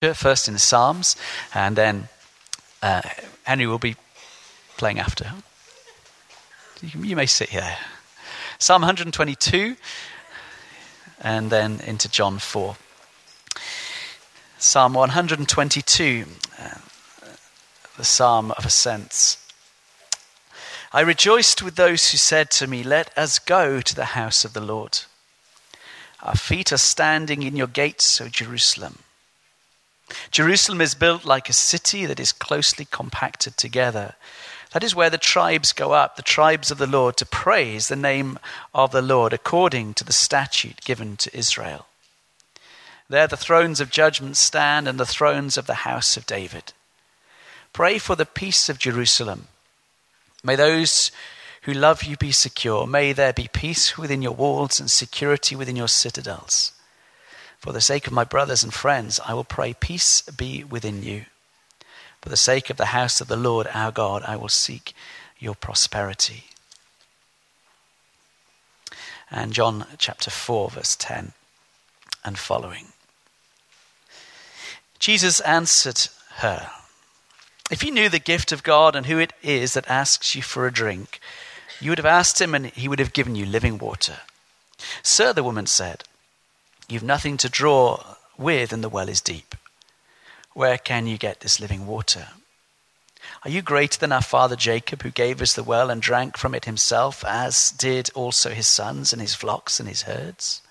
first in the Psalms, and then uh, Henry will be playing after. You, may sit here. Psalm 122, and then into John 4. Psalm 122, uh, the Psalm of Ascents. I rejoiced with those who said to me, Let us go to the house of the Lord. Our feet are standing in your gates, O Jerusalem. Jerusalem is built like a city that is closely compacted together. That is where the tribes go up, the tribes of the Lord, to praise the name of the Lord according to the statute given to Israel. There the thrones of judgment stand and the thrones of the house of David. Pray for the peace of Jerusalem. May those who love you be secure. May there be peace within your walls and security within your citadels. For the sake of my brothers and friends, I will pray, Peace be within you. For the sake of the house of the Lord our God, I will seek your prosperity. And John chapter 4, verse 10 and following. Jesus answered her, If you knew the gift of God and who it is that asks you for a drink, you would have asked him and he would have given you living water. Sir, the woman said, You've nothing to draw with, and the well is deep. Where can you get this living water? Are you greater than our father Jacob, who gave us the well and drank from it himself, as did also his sons and his flocks and his herds?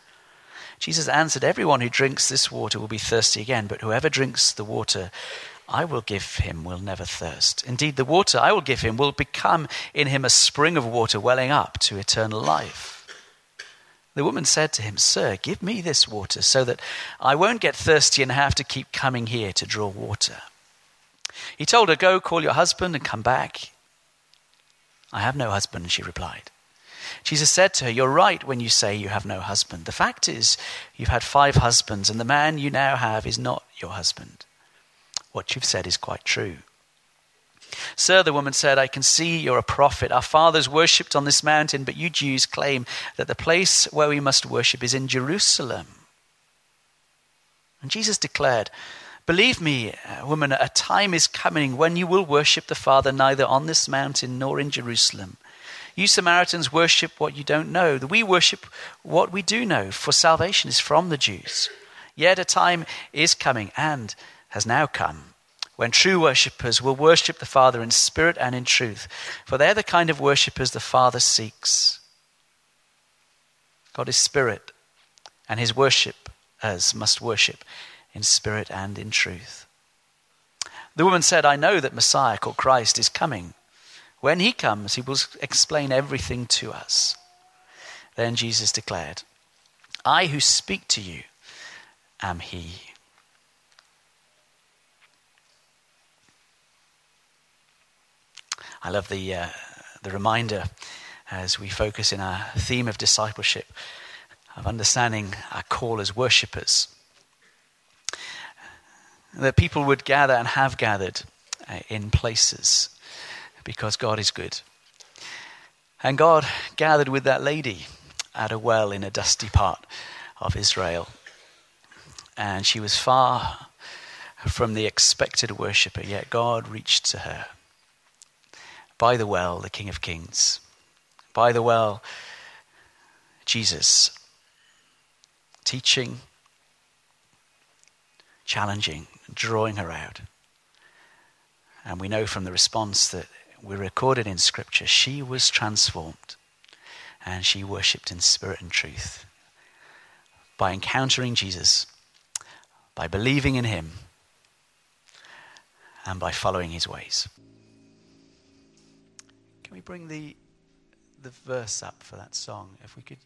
Jesus answered, Everyone who drinks this water will be thirsty again, but whoever drinks the water I will give him will never thirst. Indeed, the water I will give him will become in him a spring of water welling up to eternal life. The woman said to him, Sir, give me this water so that I won't get thirsty and have to keep coming here to draw water. He told her, Go call your husband and come back. I have no husband, she replied. Jesus said to her, You're right when you say you have no husband. The fact is, you've had five husbands, and the man you now have is not your husband. What you've said is quite true. Sir, the woman said, I can see you're a prophet. Our fathers worshipped on this mountain, but you Jews claim that the place where we must worship is in Jerusalem. And Jesus declared, Believe me, uh, woman, a time is coming when you will worship the Father neither on this mountain nor in Jerusalem. You Samaritans worship what you don't know. We worship what we do know, for salvation is from the Jews. Yet a time is coming and has now come when true worshippers will worship the Father in spirit and in truth, for they're the kind of worshippers the Father seeks. God is spirit, and his worshippers must worship in spirit and in truth. The woman said, I know that Messiah, called Christ, is coming. When he comes, he will explain everything to us. Then Jesus declared, I who speak to you am he. I love the, uh, the reminder as we focus in our theme of discipleship of understanding our call as worshippers. That people would gather and have gathered uh, in places because God is good. And God gathered with that lady at a well in a dusty part of Israel. And she was far from the expected worshiper, yet God reached to her by the well, the King of Kings. By the well, Jesus. Teaching, challenging, drawing her out. And we know from the response that we recorded in Scripture, she was transformed and she worshipped in spirit and truth. By encountering Jesus, by believing in him, and by following his ways. Can we bring the, the verse up for that song? If we could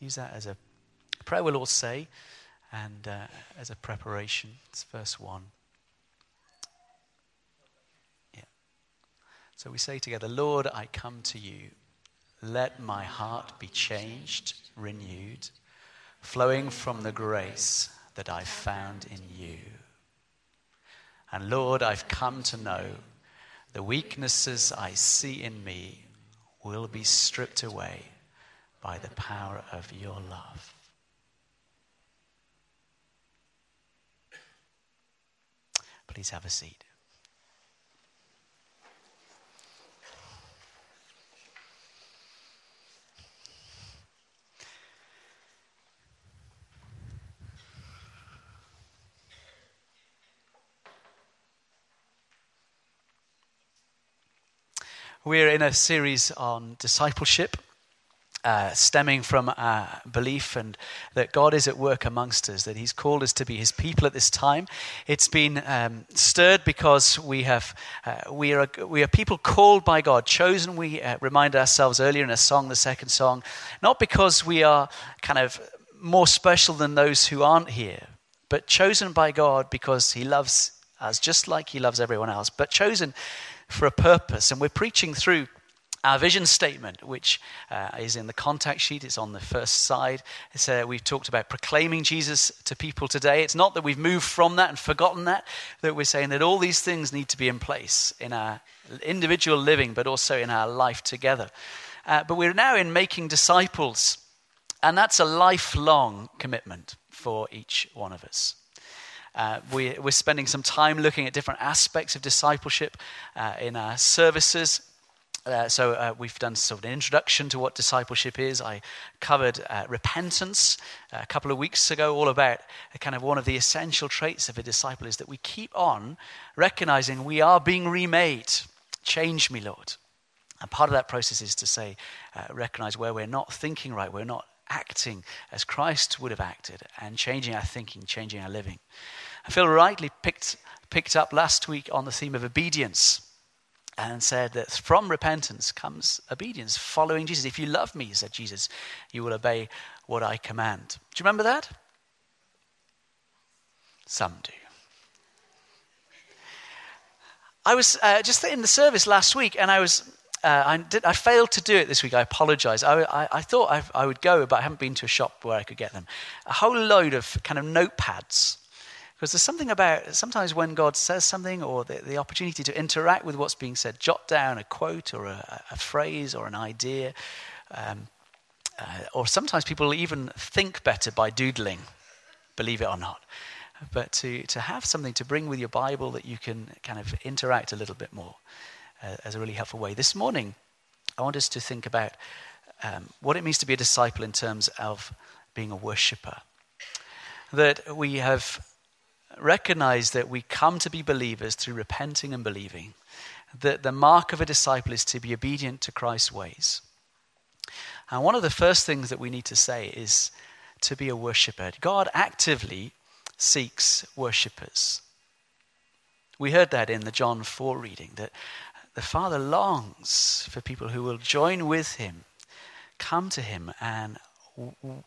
use that as a prayer, we'll all say, and uh, as a preparation. It's verse 1. Yeah. So we say together, Lord, I come to you. Let my heart be changed, renewed, flowing from the grace that I've found in you. And Lord, I've come to know the weaknesses I see in me will be stripped away by the power of your love. Please have a seat. We're in a series on discipleship, uh, stemming from our belief and that God is at work amongst us, that He's called us to be His people at this time. It's been um, stirred because we have uh, we are we are people called by God, chosen. We uh, ourselves earlier in a song, the second song, not because we are kind of more special than those who aren't here, but chosen by God because He loves us just like He loves everyone else, but chosen for a purpose. And we're preaching through our vision statement, which uh, is in the contact sheet, it's on the first side. Uh, we've talked about proclaiming Jesus to people today. It's not that we've moved from that and forgotten that, that we're saying that all these things need to be in place in our individual living, but also in our life together. Uh, but we're now in making disciples, and that's a lifelong commitment for each one of us. Uh, we, are spending some time looking at different aspects of discipleship uh, in our services. Uh, so uh, we've done sort of an introduction to what discipleship is. I covered uh, repentance uh, a couple of weeks ago, all about kind of one of the essential traits of a disciple is that we keep on recognizing we are being remade. Change me, Lord. And part of that process is to say, recognize where we're not thinking right, we're not acting as Christ would have acted, and changing our thinking, changing our living. Phil rightly picked, picked up last week on the theme of obedience and said that from repentance comes obedience, following Jesus. If you love me, said Jesus, you will obey what I command. Do you remember that? Some do. I was uh, just in the service last week and I was. Uh, I, did, I, failed to do it this week. I apologize. I, I, I thought I, would go, but I haven't been to a shop where I could get them. A whole load of kind of notepads because there's something about sometimes when God says something or the, the opportunity to interact with what's being said, jot down a quote or a, a phrase or an idea. Um, uh, or sometimes people even think better by doodling, believe it or not. But to, to have something to bring with your Bible that you can kind of interact a little bit more uh, as a really helpful way. This morning, I want us to think about um, what it means to be a disciple in terms of being a worshiper. That we have recognize that we come to be believers through repenting and believing, that the mark of a disciple is to be obedient to Christ's ways. And one of the first things that we need to say is to be a worshiper. God actively seeks worshippers. We heard that in the John 4 reading, that the Father longs for people who will join with him, come to him, and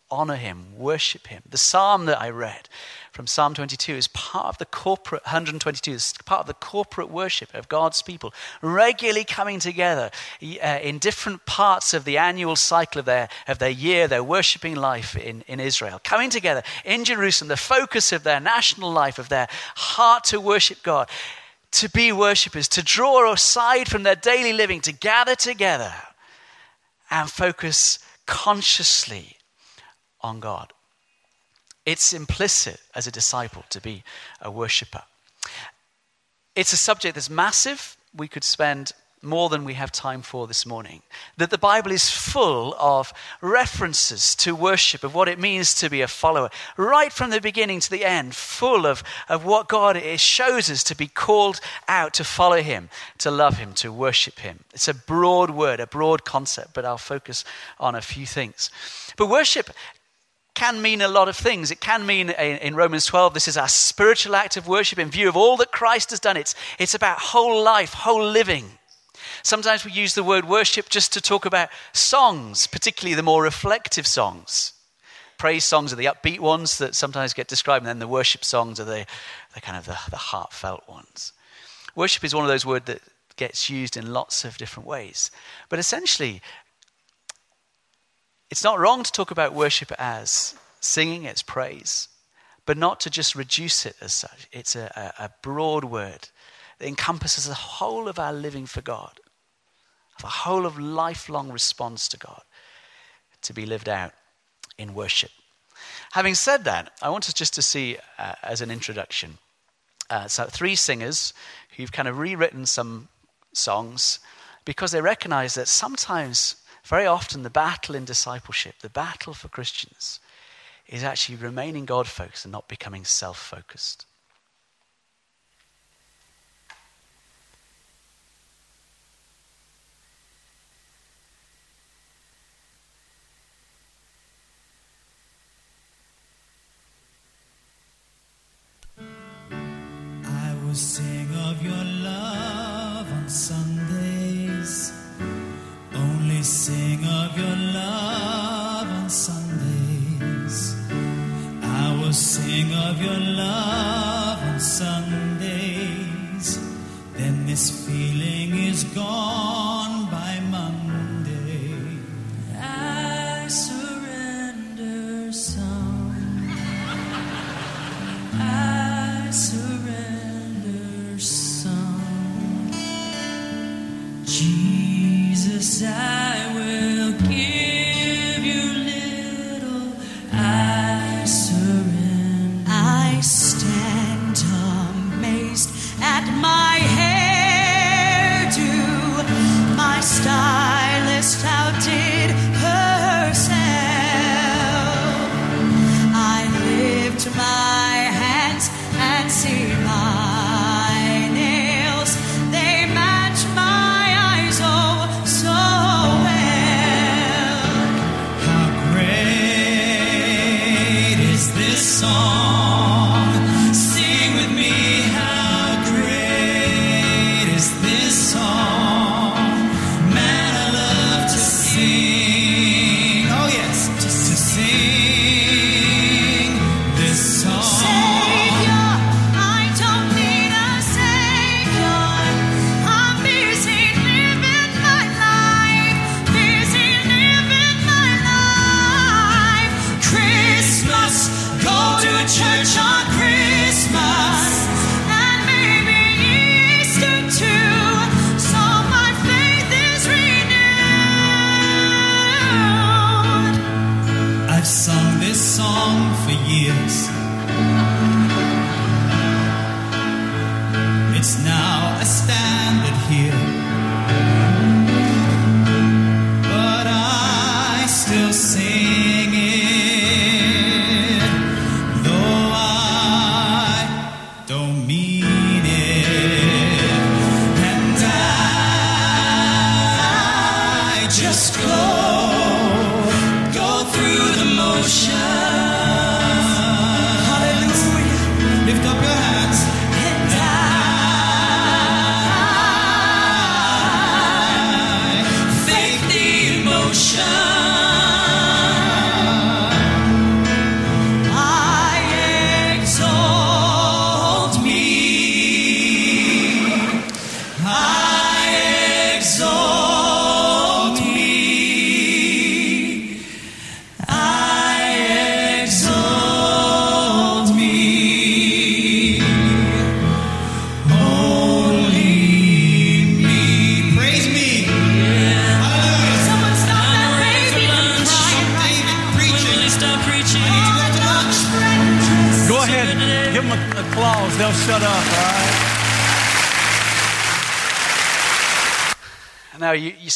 honor him, worship him. The psalm that I read from Psalm 22 is part of the corporate, 122, is part of the corporate worship of God's people, regularly coming together uh, in different parts of the annual cycle of their, of their year, their worshiping life in, in Israel, coming together in Jerusalem, the focus of their national life, of their heart to worship God. To be worshippers, to draw aside from their daily living, to gather together and focus consciously on God. It's implicit as a disciple to be a worshiper. It's a subject that's massive. We could spend more than we have time for this morning. That the Bible is full of references to worship, of what it means to be a follower, right from the beginning to the end, full of, of what God is, shows us to be called out to follow Him, to love Him, to worship Him. It's a broad word, a broad concept, but I'll focus on a few things. But worship can mean a lot of things. It can mean uh, in Romans 12, this is our spiritual act of worship in view of all that Christ has done. It's, it's about whole life, whole living. Sometimes we use the word worship just to talk about songs, particularly the more reflective songs. Praise songs are the upbeat ones that sometimes get described, and then the worship songs are the, the kind of the, the heartfelt ones. Worship is one of those words that gets used in lots of different ways. But essentially, it's not wrong to talk about worship as singing, it's praise, but not to just reduce it as such. It's a, a, broad word that encompasses the whole of our living for God a whole of lifelong response to God to be lived out in worship. Having said that, I want us just to see, uh, as an introduction, Uh, so, three singers who've kind of rewritten some songs because they recognize that sometimes, very often, the battle in discipleship, the battle for Christians, is actually remaining God focused and not becoming self focused. sing your love on Sundays. Then this feeling is gone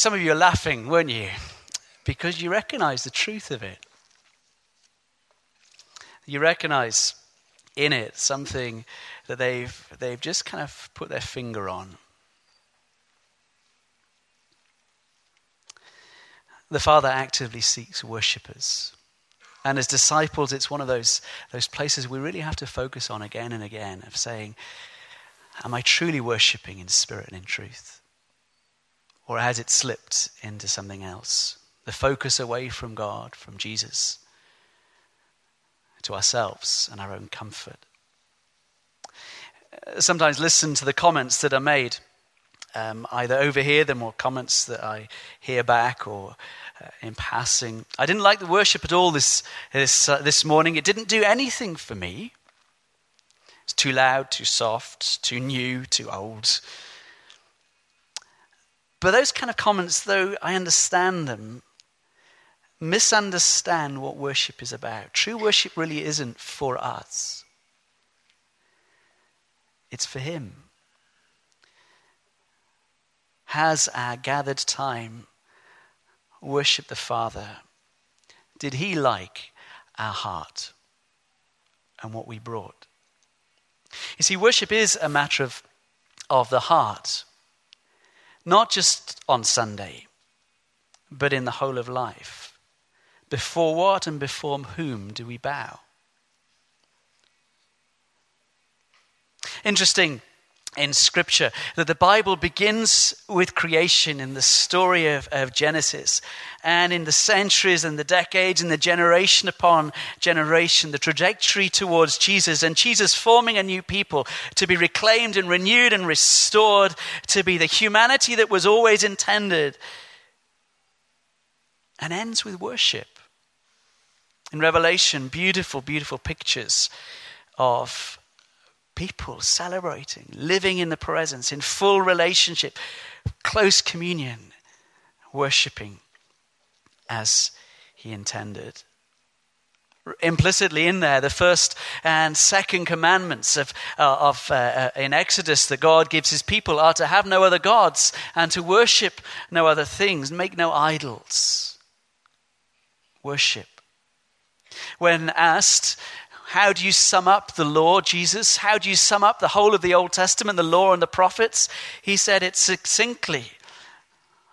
some of you are laughing, weren't you? Because you recognize the truth of it. You recognize in it something that they've, they've just kind of put their finger on. The Father actively seeks worshippers. And as disciples, it's one of those, those places we really have to focus on again and again of saying, Am I truly worshipping in spirit and in truth? Or has it slipped into something else? The focus away from God, from Jesus, to ourselves and our own comfort. Sometimes listen to the comments that are made. Um, either overhear them or comments that I hear back or uh, in passing. I didn't like the worship at all this, this, uh, this morning. It didn't do anything for me. It's too loud, too soft, too new, too old. But those kind of comments, though I understand them, misunderstand what worship is about. True worship really isn't for us. it's for Him. Has our gathered time worshiped the Father? Did He like our heart and what we brought? You see, worship is a matter of, of the heart, not just on Sunday, but in the whole of life. Before what and before whom do we bow? Interesting in Scripture that the Bible begins with creation in the story of, of, Genesis. And in the centuries and the decades and the generation upon generation, the trajectory towards Jesus and Jesus forming a new people to be reclaimed and renewed and restored to be the humanity that was always intended. And ends with worship. In Revelation, beautiful, beautiful pictures of people celebrating, living in the presence, in full relationship, close communion, worshiping as he intended. Implicitly in there, the first and second commandments of, uh, of uh, uh, in Exodus that God gives his people are to have no other gods and to worship no other things, make no idols. Worship. When asked, how do you sum up the law, Jesus? How do you sum up the whole of the Old Testament, the law and the prophets? He said it succinctly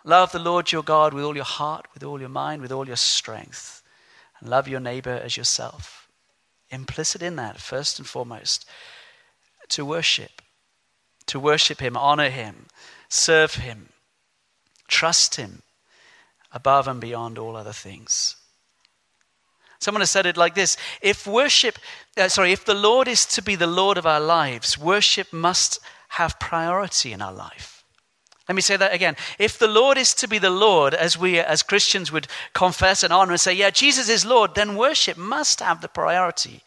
Love the Lord your God with all your heart, with all your mind, with all your strength, and love your neighbor as yourself. Implicit in that, first and foremost, to worship. To worship Him, honor Him, serve Him, trust Him above and beyond all other things. Someone has said it like this If worship, uh, sorry, if the Lord is to be the Lord of our lives, worship must have priority in our life. Let me say that again. If the Lord is to be the Lord, as we as Christians would confess and honor and say, yeah, Jesus is Lord, then worship must have the priority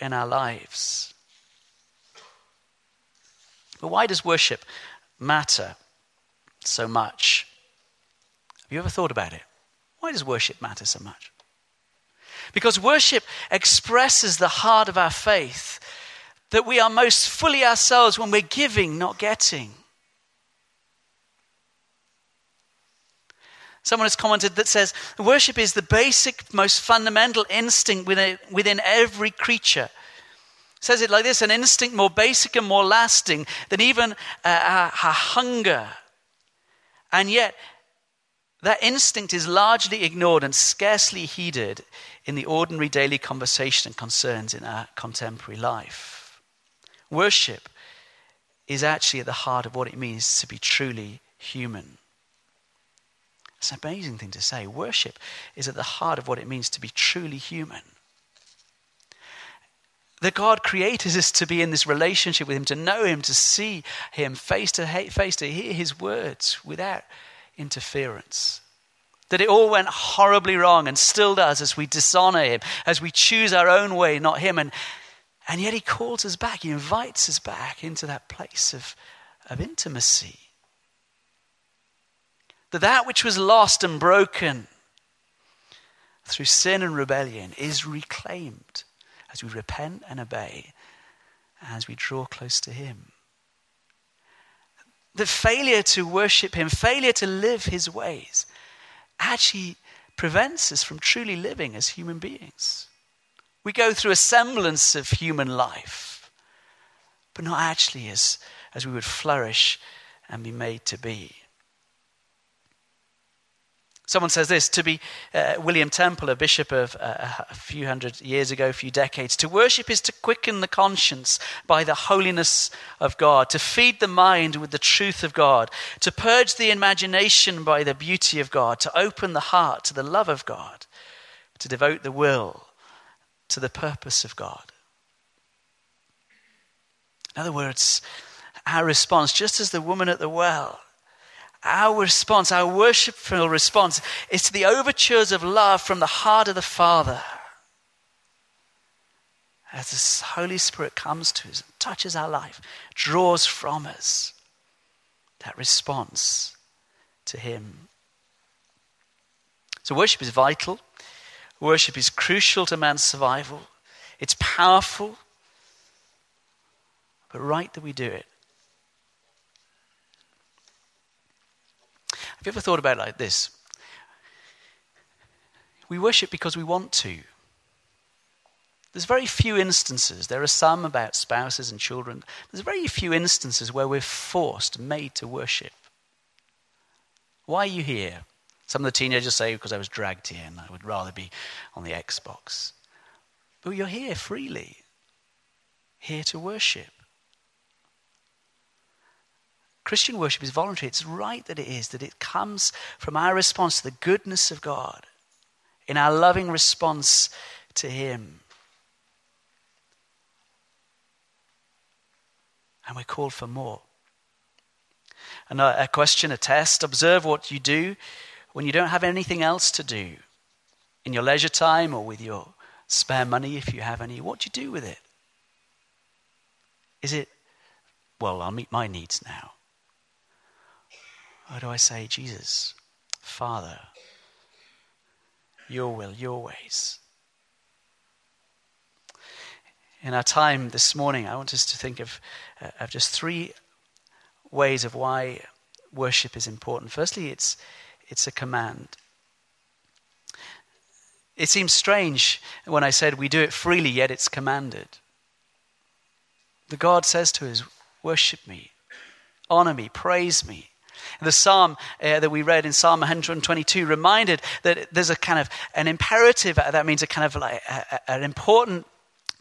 in our lives. But why does worship matter so much? Have you ever thought about it? Why does worship matter so much? Because worship expresses the heart of our faith that we are most fully ourselves when we're giving, not getting. Someone has commented that says, Worship is the basic, most fundamental instinct within, every creature. Says it like this an instinct more basic and more lasting than even uh, our, our hunger. And yet, that instinct is largely ignored and scarcely heeded in the ordinary daily conversation and concerns in our contemporary life. Worship is actually at the heart of what it means to be truly human. It's an amazing thing to say. Worship is at the heart of what it means to be truly human. That God created us to be in this relationship with Him, to know Him, to see Him face to face, to hear His words without interference. That it all went horribly wrong and still does as we dishonor him, as we choose our own way, not him. And, and yet he calls us back, he invites us back into that place of, of intimacy. That that which was lost and broken through sin and rebellion is reclaimed as we repent and obey, as we draw close to him the failure to worship Him, failure to live His ways, actually prevents us from truly living as human beings. We go through a semblance of human life, but not actually as, as we would flourish and be made to be. Someone says this to be uh, William Temple, a bishop of uh, a few hundred years ago, a few decades. To worship is to quicken the conscience by the holiness of God, to feed the mind with the truth of God, to purge the imagination by the beauty of God, to open the heart to the love of God, to devote the will to the purpose of God. In other words, our response, just as the woman at the well, our response, our worshipful response, is to the overtures of love from the heart of the Father. As the Holy Spirit comes to us touches our life, draws from us that response to Him. So, worship is vital. Worship is crucial to man's survival. It's powerful. but right that we do it. You ever thought about it like this? We worship because we want to. There's very few instances, there are some about spouses and children, there's very few instances where we're forced, made to worship. Why are you here? Some of the teenagers say, because I was dragged here and I would rather be on the Xbox. But you're here freely, here to worship. Christian worship is voluntary. It's right that it is, that it comes from our response to the goodness of God, in our loving response to Him. And we're called for more. And a, a question, a test observe what you do when you don't have anything else to do in your leisure time or with your spare money if you have any. What do you do with it? Is it, well, I'll meet my needs now? Or do I say, Jesus, Father, your will, your ways? In our time this morning, I want us to think of, uh, of just three ways of why worship is important. Firstly, it's, it's a command. It seems strange when I said we do it freely, yet it's commanded. The God says to us, Worship me, honor me, praise me. The psalm uh, that we read in Psalm 122 reminded that there's a kind of an imperative, that means a kind of like a, a, an important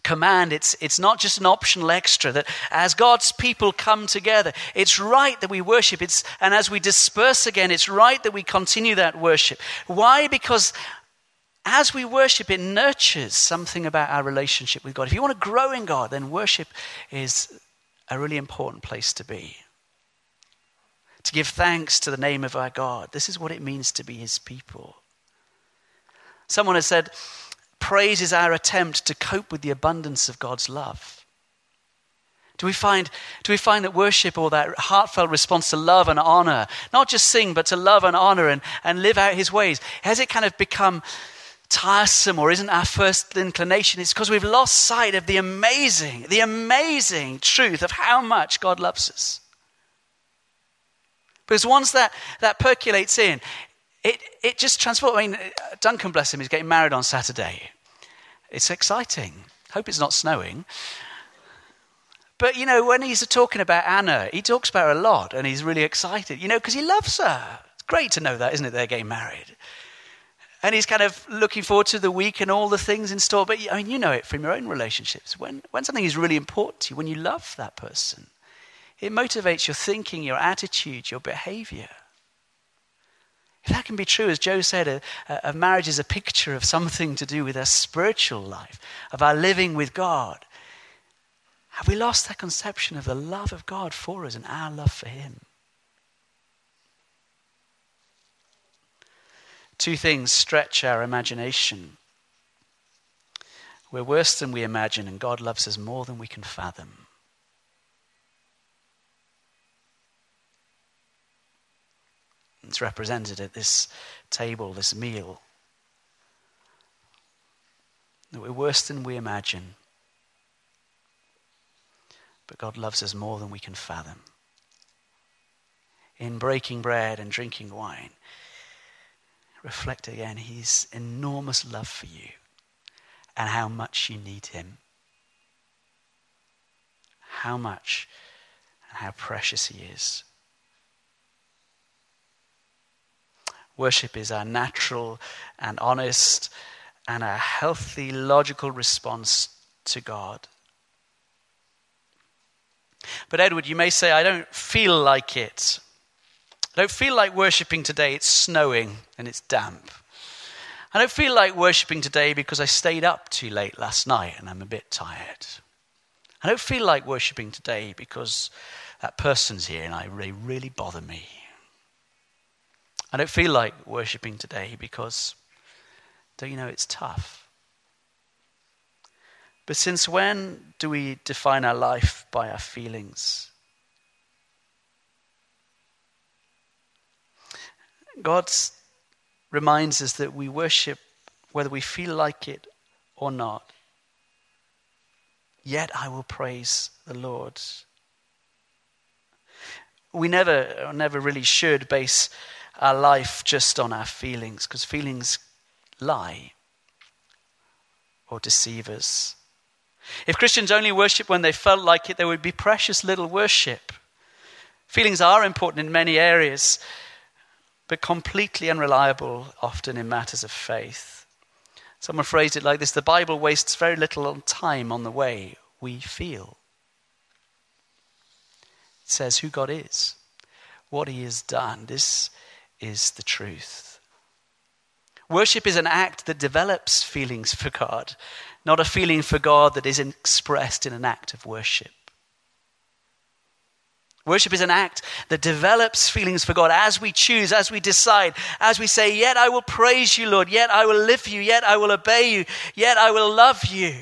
command. It's, it's not just an optional extra that as God's people come together, it's right that we worship. It's, and as we disperse again, it's right that we continue that worship. Why? Because as we worship, it nurtures something about our relationship with God. If you want to grow in God, then worship is a really important place to be. To give thanks to the name of our God. This is what it means to be his people. Someone has said, praise is our attempt to cope with the abundance of God's love. Do we find, do we find that worship or that heartfelt response to love and honor, not just sing, but to love and honor and, and live out his ways, has it kind of become tiresome or isn't our first inclination? It's because we've lost sight of the amazing, the amazing truth of how much God loves us. Because once that, that percolates in, it, it just transforms. I mean, Duncan, bless him, is getting married on Saturday. It's exciting. Hope it's not snowing. But, you know, when he's talking about Anna, he talks about her a lot and he's really excited, you know, because he loves her. It's great to know that, isn't it? They're getting married. And he's kind of looking forward to the week and all the things in store. But, I mean, you know it from your own relationships. When, when something is really important to you, when you love that person, it motivates your thinking, your attitude, your behavior. If that can be true, as Joe said, a, a, marriage is a picture of something to do with our spiritual life, of our living with God. Have we lost that conception of the love of God for us and our love for Him? Two things stretch our imagination. We're worse than we imagine, and God loves us more than we can fathom. It's represented at this table, this meal. That we're worse than we imagine. But God loves us more than we can fathom. In breaking bread and drinking wine, reflect again his enormous love for you and how much you need him. How much and how precious he is. Worship is our natural and honest and a healthy, logical response to God. But, Edward, you may say, I don't feel like it. I don't feel like worshipping today. It's snowing and it's damp. I don't feel like worshipping today because I stayed up too late last night and I'm a bit tired. I don't feel like worshipping today because that person's here and I, they really bother me. I don't feel like worshipping today because, don't you know, it's tough. But since when do we define our life by our feelings? God reminds us that we worship whether we feel like it or not. yet I will praise the Lord. We never, never really should base our life just on our feelings, because feelings lie or deceive us. If Christians only worship when they felt like it, there would be precious little worship. Feelings are important in many areas, but completely unreliable often in matters of faith. Someone phrased it like this The Bible wastes very little time on the way we feel. It says who God is, what He has done. This is the truth. Worship is an act that develops feelings for God, not a feeling for God that is expressed in an act of worship. Worship is an act that develops feelings for God as we choose, as we decide, as we say, Yet I will praise you, Lord, yet I will live for you, yet I will obey you, yet I will love you.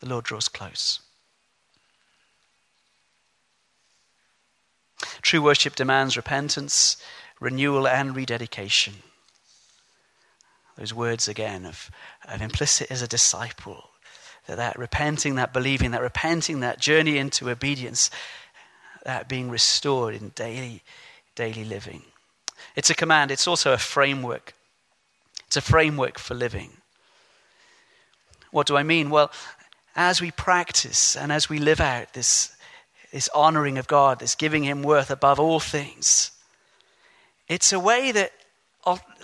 The Lord draws close. True worship demands repentance, renewal, and rededication. Those words again of, of implicit as a disciple, that, that repenting, that believing, that repenting, that journey into obedience, that being restored in daily, daily living. It's a command, it's also a framework. It's a framework for living. What do I mean? Well, as we practice and as we live out this, this honoring of God, this giving Him worth above all things, it's a way that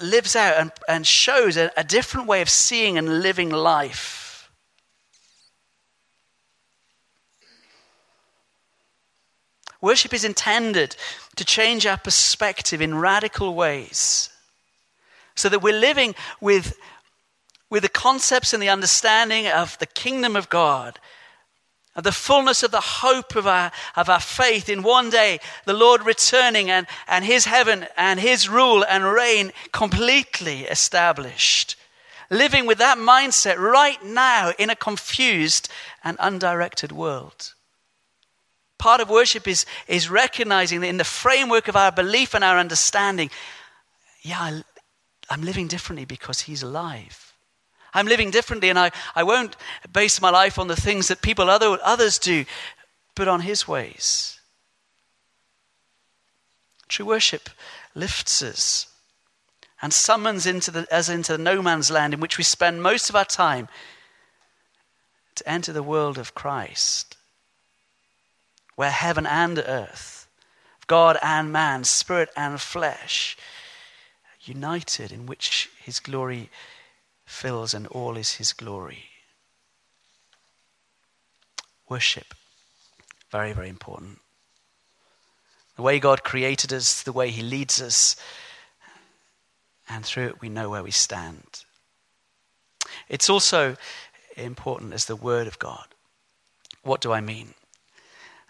lives out and, and shows a, a different way of seeing and living life. Worship is intended to change our perspective in radical ways so that we're living with, with the concepts and the understanding of the kingdom of God, of the fullness of the hope of our, of our faith in one day the Lord returning and, and his heaven and his rule and reign completely established. Living with that mindset right now in a confused and undirected world. Part of worship is, is recognizing that in the framework of our belief and our understanding, yeah, I, I'm living differently because he's alive. I'm living differently, and I, I won't base my life on the things that people other, others do, but on his ways. True worship lifts us and summons into the, us into the no man's land in which we spend most of our time to enter the world of Christ, where heaven and earth, God and man, spirit and flesh, united in which his glory fills and all is his glory. Worship, very, very important. The way God created us, the way he leads us, and through it we know where we stand. It's also important as the Word of God. What do I mean?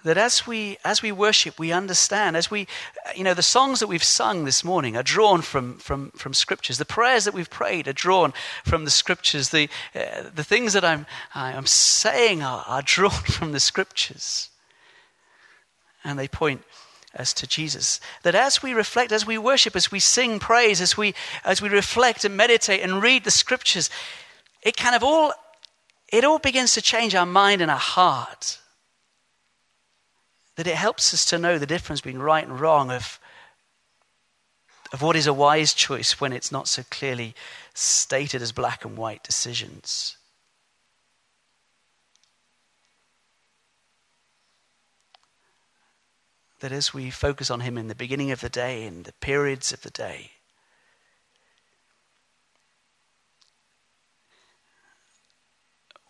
That as we as we worship we understand as we you know the songs that we've sung this morning are drawn from from from scriptures. The prayers that we've prayed are drawn from the scriptures. The uh, the things that i'm i'm saying are, are drawn from the scriptures. And they point us to jesus. That as we reflect as we worship as we sing praise as we as we reflect and meditate and read the scriptures it kind of all it all begins to change our mind and our heart that it helps us to know the difference between right and wrong of, of what is a wise choice when it's not so clearly stated as black and white decisions. That as we focus on Him in the beginning of the day, in the periods of the day,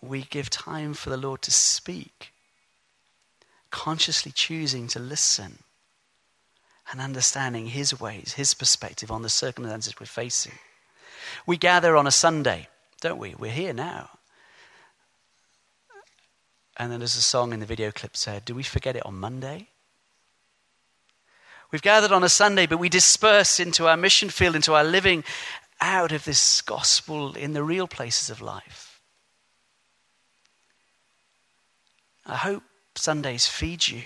we give time for the Lord to speak consciously choosing to listen and understanding His ways, His perspective on the circumstances we're facing. We gather on a Sunday, don't we? We're here now. And then there's a song in the video clip said, Do we forget it on Monday? We've gathered on a Sunday, but we disperse into our mission field, into our living out of this gospel in the real places of life. I hope Sundays feed you.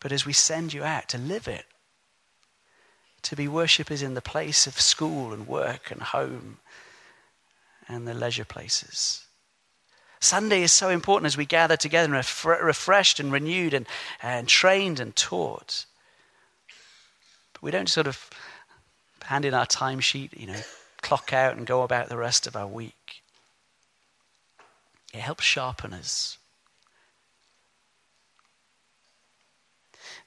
But as we send you out to live it, to be worshippers in the place of school and work and home and the leisure places. Sunday is so important as we gather together and refre- refreshed and renewed and, and trained and taught. But we don't sort of hand in our timesheet, you know, clock out and go about the rest of our week. It helps sharpen us.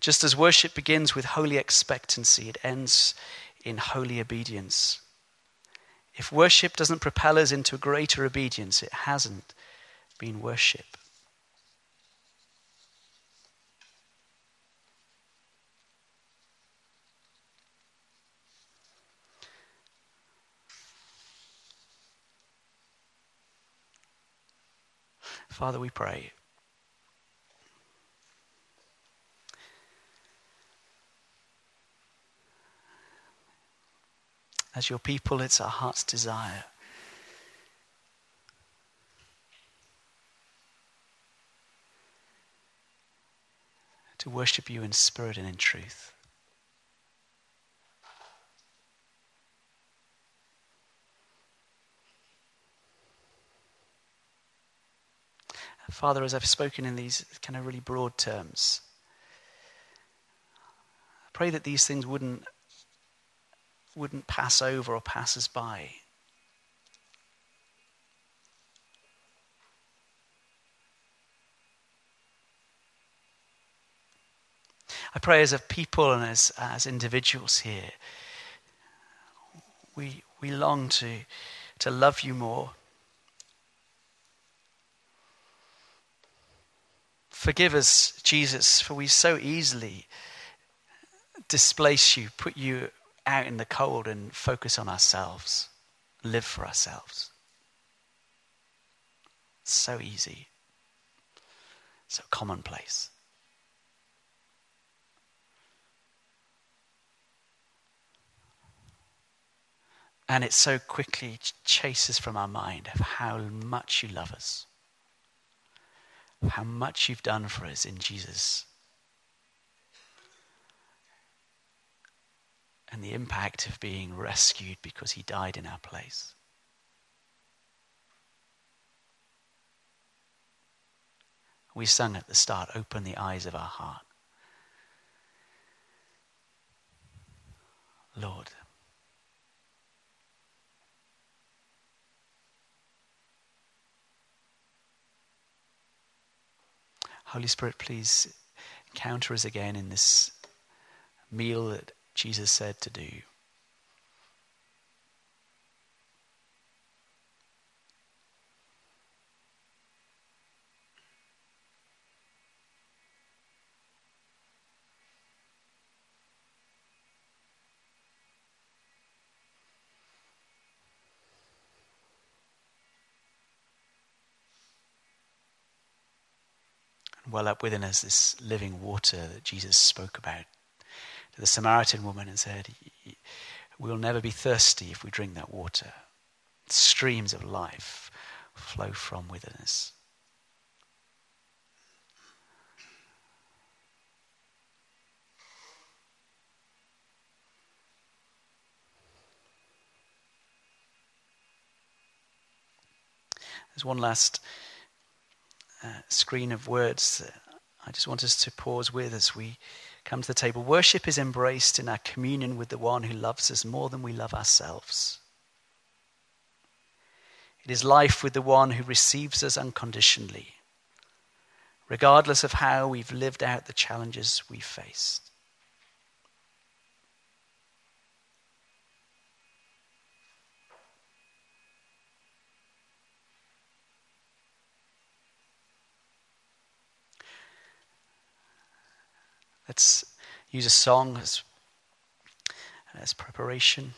Just as worship begins with holy expectancy, it ends in holy obedience. If worship doesn't propel us into greater obedience, it hasn't been worship. Father, we pray. As your people, it's our heart's desire to worship you in spirit and in truth. Father, as I've spoken in these kind of really broad terms, I pray that these things wouldn't, wouldn't pass over or pass us by. I pray as a people and as, as individuals here, we, we long to, to love you more. Forgive us, Jesus, for we so easily displace you, put you out in the cold, and focus on ourselves, live for ourselves. So easy, so commonplace. And it so quickly chases from our mind of how much you love us, how much you've done for us in Jesus, and the impact of being rescued because he died in our place. We sung at the start, Open the eyes of our heart. Lord, Holy Spirit, please encounter us again in this meal that Jesus said to do. Well up within us this living water that Jesus spoke about to the Samaritan woman and said, We'll never be thirsty if we drink that water. Streams of life flow from within us. There's one last uh, screen of words that I just want us to pause with as we come to the table. Worship is embraced in our communion with the one who loves us more than we love ourselves. It is life with the one who receives us unconditionally, regardless of how we've lived out the challenges we've faced. Let's use a song as, as preparation.